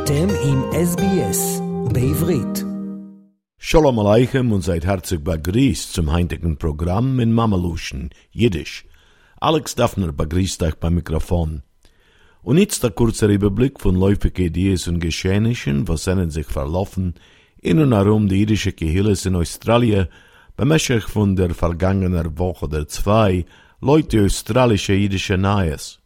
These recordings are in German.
אתם עם SBS בעברית. Shalom Aleichem und seid herzlich begrüßt zum heutigen Programm in Mameluschen, Jiddisch. Alex Daffner begrüßt euch beim Mikrofon. Und jetzt der kurze Überblick von läufigen Ideen und Geschehnissen, was sind sich verlaufen, in und herum die jüdische Gehilles in Australien, bemäßig von der vergangenen Woche der zwei, Leute australische jüdische Neues.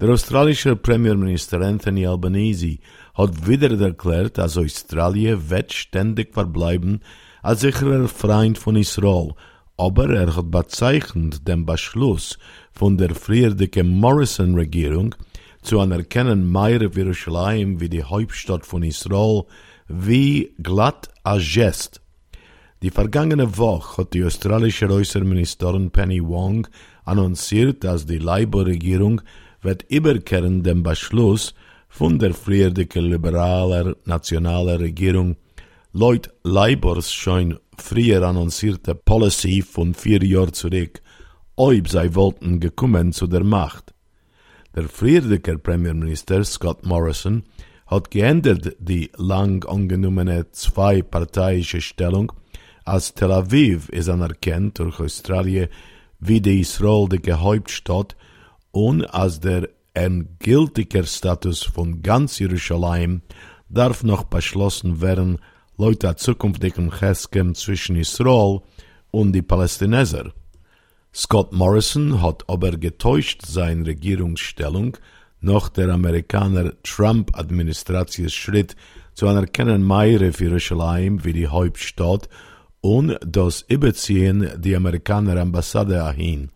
Der australische Premierminister Anthony Albanese hat wieder erklärt, dass Australien wird ständig verbleiben als sicherer Freund von Israel, aber er hat bezeichnet den Beschluss von der früheren Morrison-Regierung zu anerkennen Meir Jerusalem wie die Hauptstadt von Israel wie glatt als Gest. Die vergangene Woche hat die australische Äußerministerin Penny Wong annonciert, dass die Labour-Regierung wird überkehren dem Beschluss von der früheren liberaler nationaler Regierung Lloyd Labours schon früher annoncierte Policy von vier Jahren zurück, ob sie wollten gekommen zu der Macht. Der frühere Premierminister Scott Morrison hat geändert die lang angenommene zweiparteiische Stellung, als Tel Aviv ist anerkannt durch Australien wie die israelische Hauptstadt und als der endgültiger Status von ganz Jerusalem darf noch beschlossen werden, laut der zukünftigen Cheskem zwischen Israel und die Palästinenser. Scott Morrison hat aber getäuscht seine Regierungsstellung nach der Amerikaner Trump-Administrationsschritt zu anerkennen Meire für Jerusalem wie die Hauptstadt und das Überziehen die Amerikaner Ambassade dahin.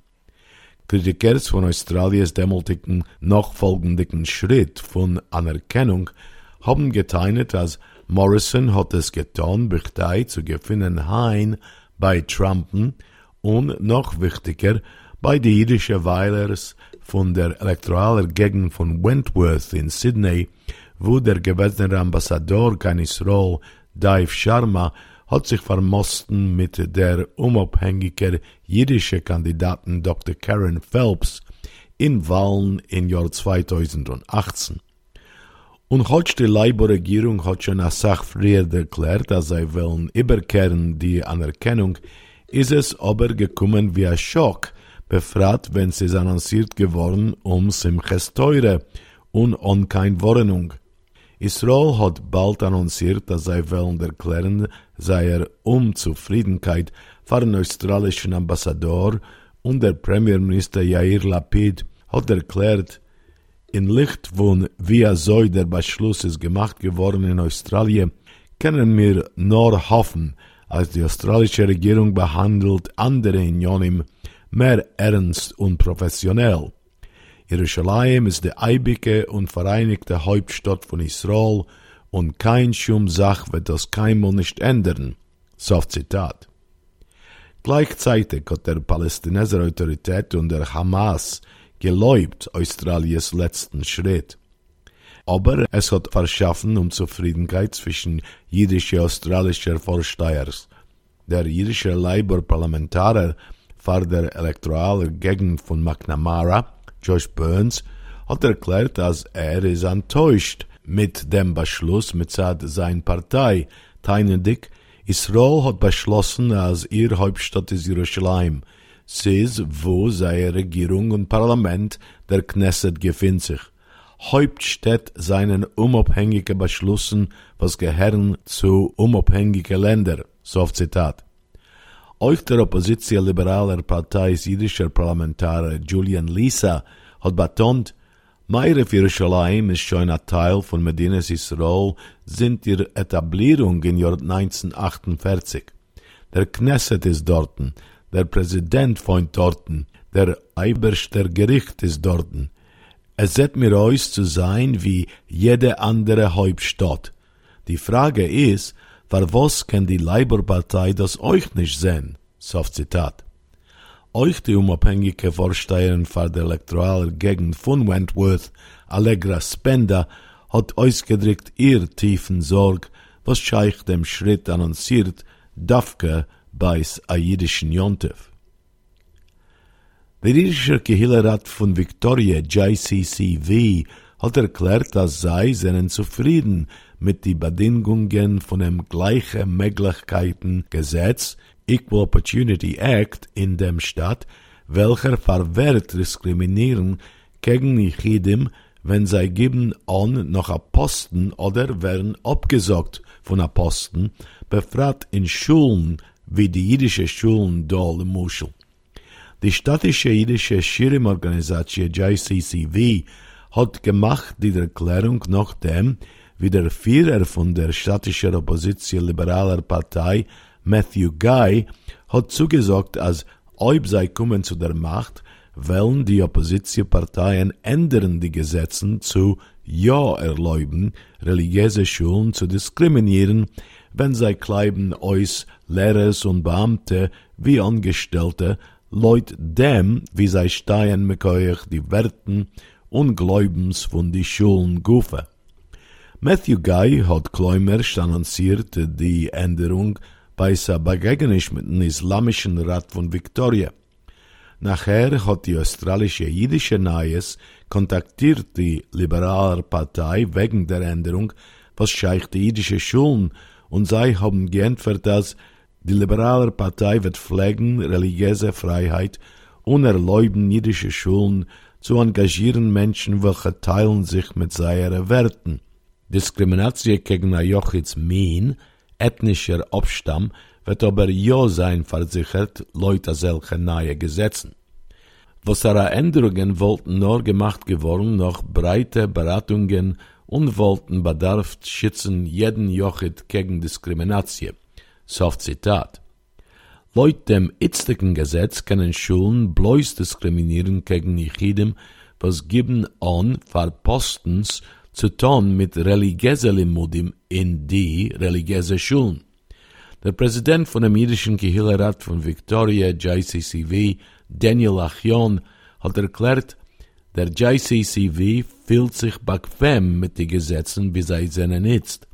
Kritikers von Australiens demältigen nachfolgenden Schritt von Anerkennung haben geteilt, dass Morrison hat es getan, Partei zu gewinnen hein bei Trumpen und noch wichtiger bei den jüdischen Weilers von der elektoralen Gegend von Wentworth in Sydney, wo der gewesene Ambassador kein Israel Dave Sharma hat sich vermosten mit der unabhängigen jüdischen Kandidaten Dr. Karen Phelps in Wahlen im Jahr 2018. Und heute die Labour-Regierung hat schon eine Sache früher erklärt, dass sie wollen überkehren die Anerkennung, ist es aber gekommen wie ein Schock, befragt, wenn es ist annonciert geworden um Simches Teure und um keine Wohnung. Israel hat bald annonciert, dass sie wollen erklären, sei er Unzufriedenheit für den australischen Ambassador und der Premierminister Yair Lapid hat erklärt, in Licht von wie so der Beschluss ist gemacht geworden in Australien, können wir nur hoffen, als die australische Regierung behandelt andere Unionen mehr ernst und professionell. Jerusalem ist die eibige und vereinigte Hauptstadt von Israel und kein Schumsach wird das keinmal nicht ändern. So Zitat. Gleichzeitig hat der Palästinenser Autorität und der Hamas geläubt Australiens letzten Schritt. Aber es hat verschaffen um Zufriedenheit zwischen jüdischen und australischen Vorstehers. Der jüdische Labour-Parlamentarier vor der elektoralen Gegend von McNamara Josh Burns, hat erklärt, dass er ist enttäuscht mit dem Beschluss mit seiner Partei. Teilendig, Israel hat beschlossen, dass ihr Hauptstadt ist Jerusalem. Sie ist, wo seine Regierung und Parlament der Knesset befinden sich. Hauptstadt seinen unabhängigen Beschlüssen, was gehören zu unabhängigen Ländern. So Zitat. Euch der Opposition liberaler Partei jüdischer Parlamentarier Julian Lisa hat betont, Meire für Jerusalem ist schon ein Teil von Medinas Israel sind ihre Etablierung im Jahr 1948. Der Knesset ist dorten, der Präsident von dorten, der Eiberster Gericht ist dorten. Es wird mir aus zu sein wie jede andere Hauptstadt. Die Frage ist, für was kann die Labour-Partei das euch nicht sehen? Soft Zitat. Euch die unabhängige Vorsteherin für die elektorale Gegend von Wentworth, Allegra Spender, hat ausgedrückt ihr tiefen Sorg, was Scheich dem Schritt annonciert, Dafke beis a jüdischen Jontef. Der jüdische Gehillerat von Victoria, JCCV, hat erklärt, dass sei seien zufrieden mit die Bedingungen von dem gleiche Möglichkeiten Gesetz Equal Opportunity Act in dem Staat, welcher verwehrt diskriminieren gegen Chidim, wenn sei geben an noch a Posten oder werden abgesagt von a Posten, befragt in Schulen wie die jüdische Schulen im Muschel. Die städtische jüdische Schirim-Organisation JCCV hat gemacht die Erklärung nachdem, wie der Führer von der städtischen Opposition liberaler Partei, Matthew Guy, hat zugesagt, als ob sei kommen zu der Macht, wollen die Oppositionsparteien ändern die Gesetzen zu ja erlauben, religiöse Schulen zu diskriminieren, wenn sei kleiben eus Lehrers und Beamte wie Angestellte, leut dem, wie sei steigen mit euch die Werten und Gläubens von die Schulen gufe. Matthew Guy hat Kleimerst annonciert die Änderung bei sa Begegnis mit dem Islamischen Rat von Victoria. Nachher hat die australische jüdische Nayes kontaktiert die liberale Partei wegen der Änderung, was scheich die jüdische Schulen und sei haben geantwortet, dass die liberale Partei wird pflegen religiöse Freiheit und erlauben jüdische Schulen zu engagieren Menschen, welche teilen sich mit seinen Werten. Diskrimination gegen Jochitz Mien, ethnischer Abstamm, wird aber ja sein versichert, Leute solche neue Gesetzen. Was ihre Änderungen wollten nur gemacht geworden, noch breite Beratungen und wollten bedarf schützen jeden Jochit gegen Diskrimination. Soft Zitat. Laut dem itzigen Gesetz können Schulen bloß diskriminieren gegen Yichidim, was geben an Verpostens zu tun mit religiöse Limudim in die religiöse Schulen. Der Präsident von dem jüdischen Gehilrat von Victoria, JCCV, Daniel Achion, hat erklärt, der JCCV fühlt sich bequem mit den Gesetzen, wie sie seinen jetzt.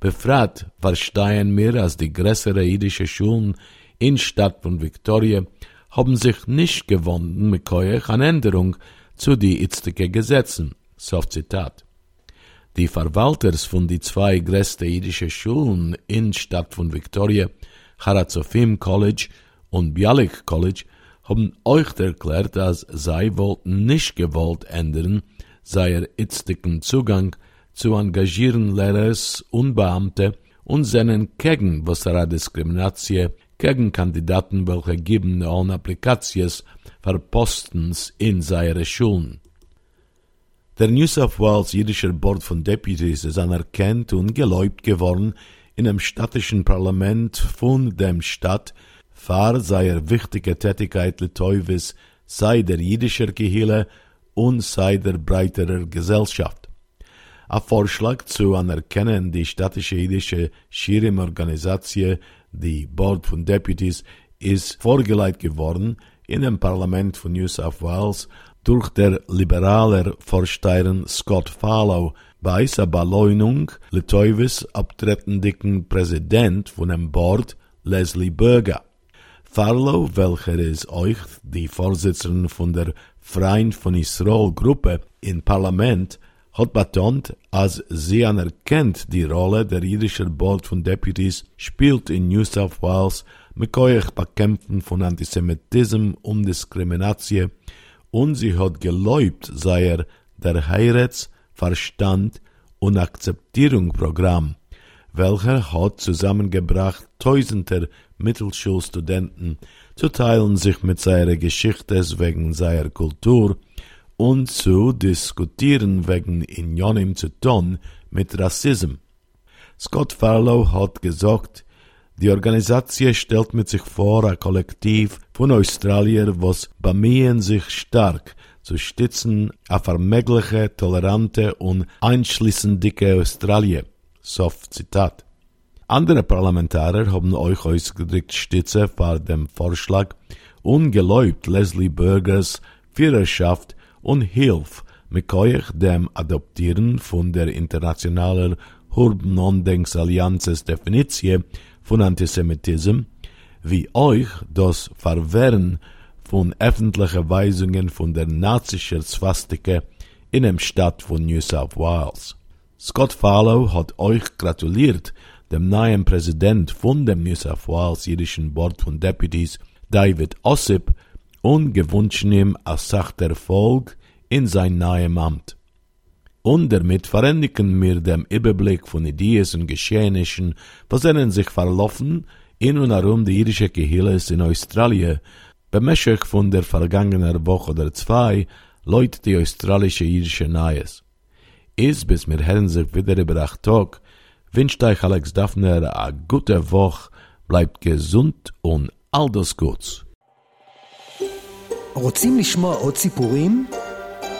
Befragt verstehen wir, als die größere jüdische Schulen in Stadt von Victoria haben sich nicht gewunden mit Keuch an Änderung zu die jetzige Gesetzen. Soft Zitat. Die Verwalters von die zwei größten jüdische Schulen in Stadt von Victoria, Harazofim College und Bialik College, haben euch erklärt, dass sei wollten nicht gewollt ändern, sei itzigen Zugang zu engagieren Lehrers und Beamte und seinen gegen was er Diskriminatie gegen Kandidaten, welche geben an Applikations für Postens in seine Schulen. Der New South Wales jüdischer Board von Deputies ist anerkannt und geläubt geworden in dem städtischen Parlament von dem Stadt für seine wichtige Tätigkeit Litauvis sei der jüdischer Gehille und sei der breiterer Gesellschaft. Ein Vorschlag zu anerkennen die städtische jüdische Schirim-Organisation, die Board von Deputies, ist vorgelegt geworden in dem Parlament von New South Wales durch der liberaler Vorsteherin Scott Farlow bei seiner Beleunung Litauvis abtretendigen Präsident von dem Board Leslie Berger. Farlow, welcher ist euch die Vorsitzende von der Freien von Israel Gruppe im Parlament, hat betont, als sie anerkennt die Rolle der jüdischen Board von Deputies spielt in New South Wales mit euch Bekämpfen von Antisemitismus und Diskrimination und sie hat geläubt, sei er der Heirats, Verstand und Akzeptierung Programm, welcher hat zusammengebracht tausender Mittelschulstudenten zu teilen sich mit seiner Geschichte wegen seiner Kultur und zu diskutieren wegen Unionen zu tun mit Rassismus. Scott Farlow hat gesagt, die Organisation stellt mit sich vor ein Kollektiv von Australier, was bemühen sich stark zu stützen a vermögliche, tolerante und einschließendicke Australier. Soft Zitat. Andere Parlamentarier haben euch ausgedrückt Stütze vor dem Vorschlag und geläubt Leslie Burgers Führerschaft und Hilf mit euch dem Adoptieren von der internationalen Hurb-Non-Denks-Allianzes Definition von Antisemitismus, wie euch das Verwehren von öffentlichen Weisungen von der nazischen Swastika in dem Stadt von New South Wales. Scott Farlow hat euch gratuliert, dem neuen Präsident von dem New South Wales jüdischen Board von Deputies, David Ossip, und gewünscht ihm als sachter Erfolg in sein neuem Amt Und damit verändigen wir den Überblick von Ideen und Geschehnissen, was sich verlaufen in und herum die jüdische Gehilles in Australien, bemächtig von der vergangenen Woche oder zwei, Leute die australische jüdische Neues. Is bis mir hören sich wieder über acht Tag, wünscht euch Alex Daphner a gute Woche, bleibt gesund und all das Gutes. רוצים לשמוע עוד סיפורים?